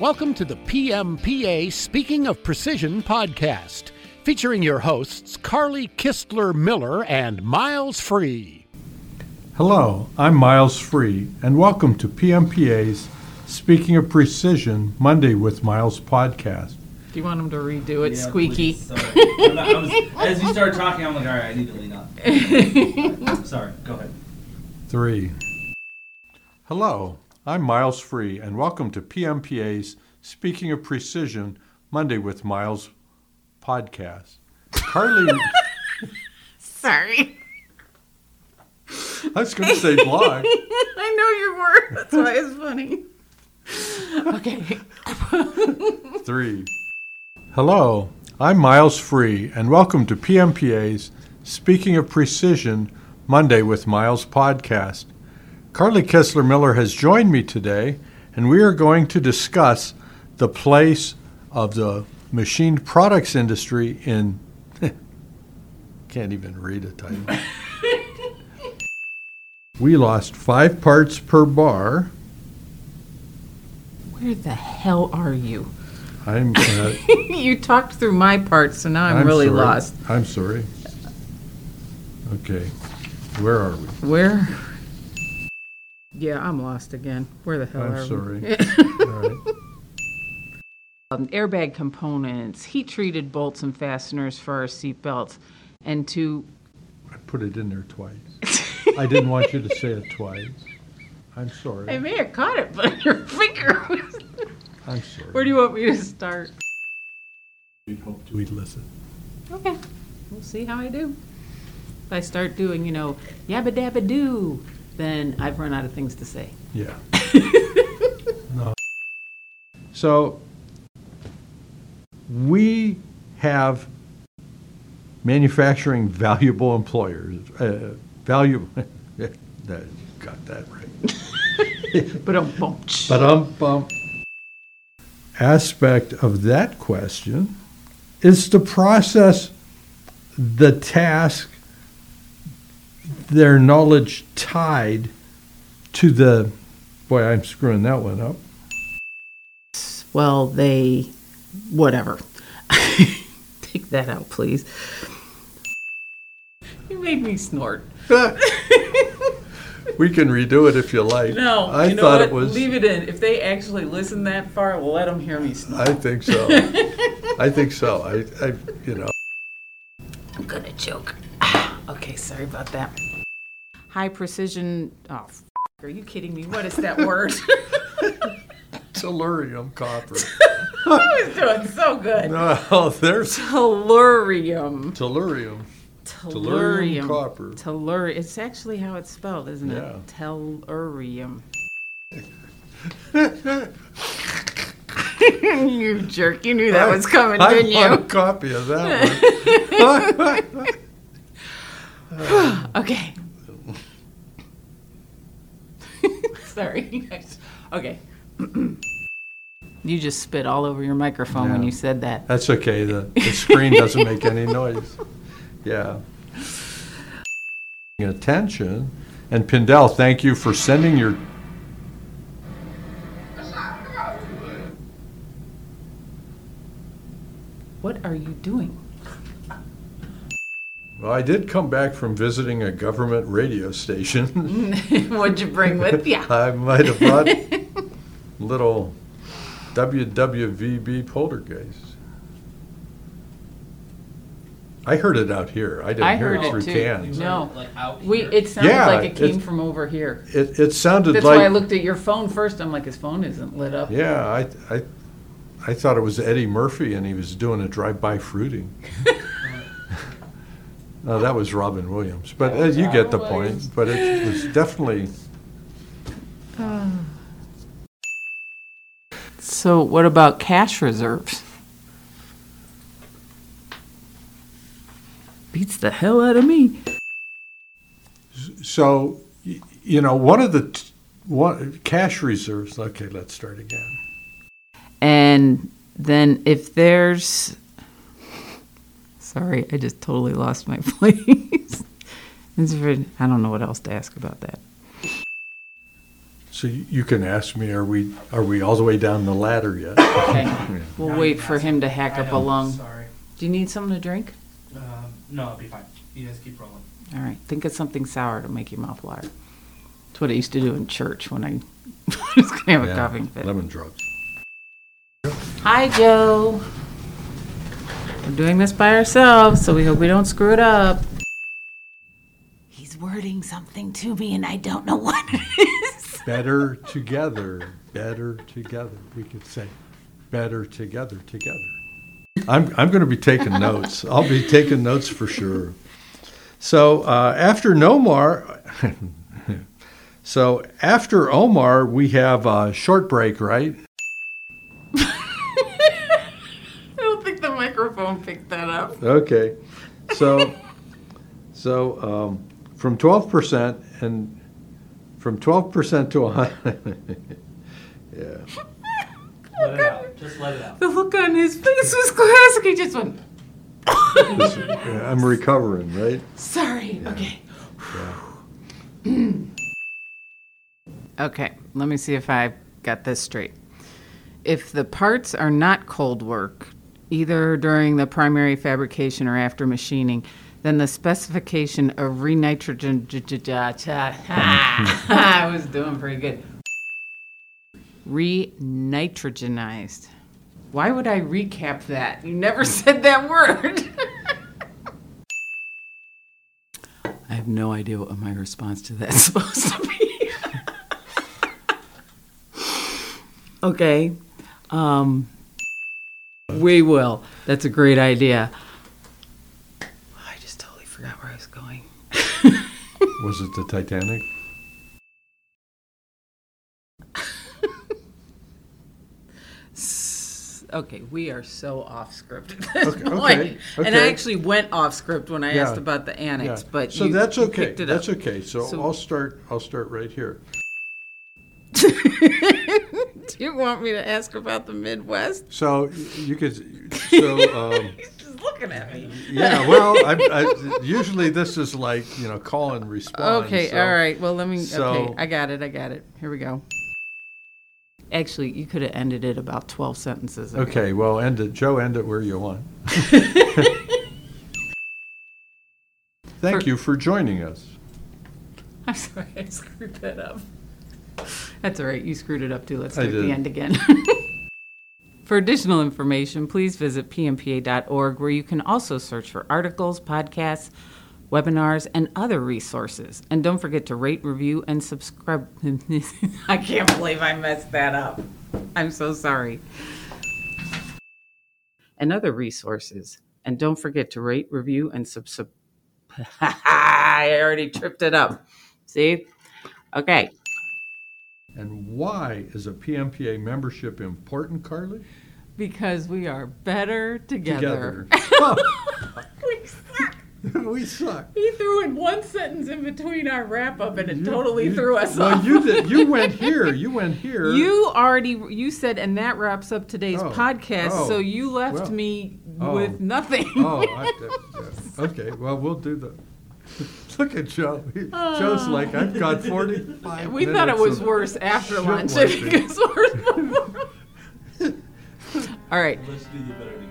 Welcome to the PMPA Speaking of Precision podcast, featuring your hosts Carly Kistler Miller and Miles Free. Hello, I'm Miles Free, and welcome to PMPA's Speaking of Precision Monday with Miles podcast. Do you want him to redo it Yeah, squeaky? please. Sorry. I'm not- I was- as you started talking, I'm like, all right, I need to lean up. Sorry, go ahead. Three. Hello, I'm Miles Free, and welcome to PMPA's Speaking of Precision Monday with Miles podcast. Carly, Sorry. I was going to say blog. I know you were. That's why it's funny. Okay. Three. Hello, I'm Miles Free, and welcome to PMPA's Speaking of Precision Monday with Miles podcast. Carly Kistler Miller has joined me today, and we are going to discuss the place of the machined products industry in. can't even read a title. we lost five parts per bar. Where the hell are you? I'm. Uh, you talked through my part, so now I'm, really sorry. lost. I'm sorry. Okay, where are we? Where? Yeah, I'm lost again. Where the hell I'm are sorry. we? All right. um, airbag components, heat-treated bolts and fasteners for our seat belts, and to I put it in there twice. I didn't want you to say it twice. I'm sorry. I sorry. may have caught it, but your finger was. I'm sorry. Where do you want me to start? We hoped we'd listen. Okay, we'll see how I do. If I start doing, you know, yabba dabba doo, then I've run out of things to say. Yeah. no. So we have manufacturing valuable employers. Uh, that got that right. But um, bum, But um, bum. Aspect of that question is to process the task, their knowledge tied to the. Boy, I'm screwing that one up. well, they, whatever. Take that out, please. You made me snort. We can redo it if you like. No, I you know thought what? it was. Leave it in. If they actually listen that far, we'll let them hear me snort. I think so. I think so. I, I, you know. I'm gonna choke. okay, sorry about that. High precision. Oh, f- are you kidding me? What is that word? Tellurium copper. I was doing so good. no, there's Tellurium. tellurium. Tellurium. copper. Tellur. It's actually how it's spelled, isn't Yeah. it? Tellurium. you jerk! You knew that was coming, I didn't want a you? copy of that one. Okay. Sorry. okay. you just spit all over your microphone when you said that. That's okay. The, the screen doesn't make any noise. Yeah. Attention. And Pindell, thank you for sending your. What are you doing? Well, I did come back from visiting a government radio station. What'd you bring with you? I might have brought little WWVB poltergeist. I heard it out here. I didn't I hear heard it it through too. cans. No. Like out We. It sounded Yeah, like it came it's- from over here. It, it sounded That's like. why I looked at your phone first. I'm like, his phone isn't lit up. Yeah, I, I, I thought it was Eddie Murphy and he was doing a drive-by fruiting. no, that was Robin Williams. But uh, you get the Robin point. But it was definitely. So, what about cash reserves? Beats the hell out of me. So, y- you know, one of the t- one, cash reserves. Okay, let's start again. And then if there's Sorry, I just totally lost my place. Very- I don't know what else to ask about that. So you you can ask me, are we, are we all the way down the ladder yet? Okay. We'll Now wait for him to hack I up a know, lung. Sorry. Do you need something to drink? Um, no, I'll be fine. You guys keep rolling. All right. Think of something sour to make your mouth water. That's what I used to do in church when I was going to have a Yeah, coughing fit. Lemon drops. Hi, Joe. We're doing this by ourselves, so we hope we don't screw it up. He's wording something to me, and I don't know what it is. Better together, better together. We could say, better together, together. I'm, I'm going to be taking notes. I'll be taking notes for sure. So uh, after Nomar, so after Omar, we have a short break, right? I don't think the microphone picked that up. Okay. So, so um, from 12% and from 12% to a hundred. yeah. Let it out. Just let it out. The look on his face was classic. He just went, I'm recovering, right? sorry. Okay. Yeah. Okay, let me see if I got this straight. If the parts are not cold work, either during the primary fabrication or after machining, then the specification of renitrogen. I was doing pretty good. Renitrogenized. Why would I recap that? You never said that word. I have no idea what my response to that's supposed to be. okay. Um, we will. That's a great idea. I just totally forgot where I was going. Was it the Titanic? Okay, we are so off script at this Okay, point. okay, And I actually went off script when I Yeah. asked about the annex, Yeah. but so you, that's okay. That's up. okay. So, So- I'll start. I'll start right here. You want me to ask about the Midwest? So you could. So um, He's just looking at me. yeah. Well, I, I, usually this is like you know call and response. Okay, so- all right. Well, let me. so- okay, I got it. I got it. Here we go. Actually, you could have ended it about 12 sentences ago. Okay. Well, end it, Joe. End it where you want. Thank For- you for joining us. I'm sorry, I screwed that up. That's all right. You screwed it up too. Let's I do it the end again. For additional information, please visit pmpa.org, where you can also search for articles, podcasts, webinars, and other resources. And don't forget to rate, review, and subscribe. I can't believe I messed that up. I'm so sorry. And other resources. And don't forget to rate, review, and subscribe. I already tripped it up. See? Okay. And why is a PMPA membership important, Carly? Because we are better together. Oh, we suck. we suck. He threw in one sentence in between our wrap up and it You- totally you- threw us well, off. you did. You went here. You went here. You already you said and that wraps up today's Oh, podcast. oh, so you left well, me oh. with nothing. Oh, I, yeah. okay. Well, we'll do the. Look at Joe. He- Joe's uh. like, I've got forty-five. we thought it minutes was of worse after lunch like this." because worse before. All right. Let's do the better together.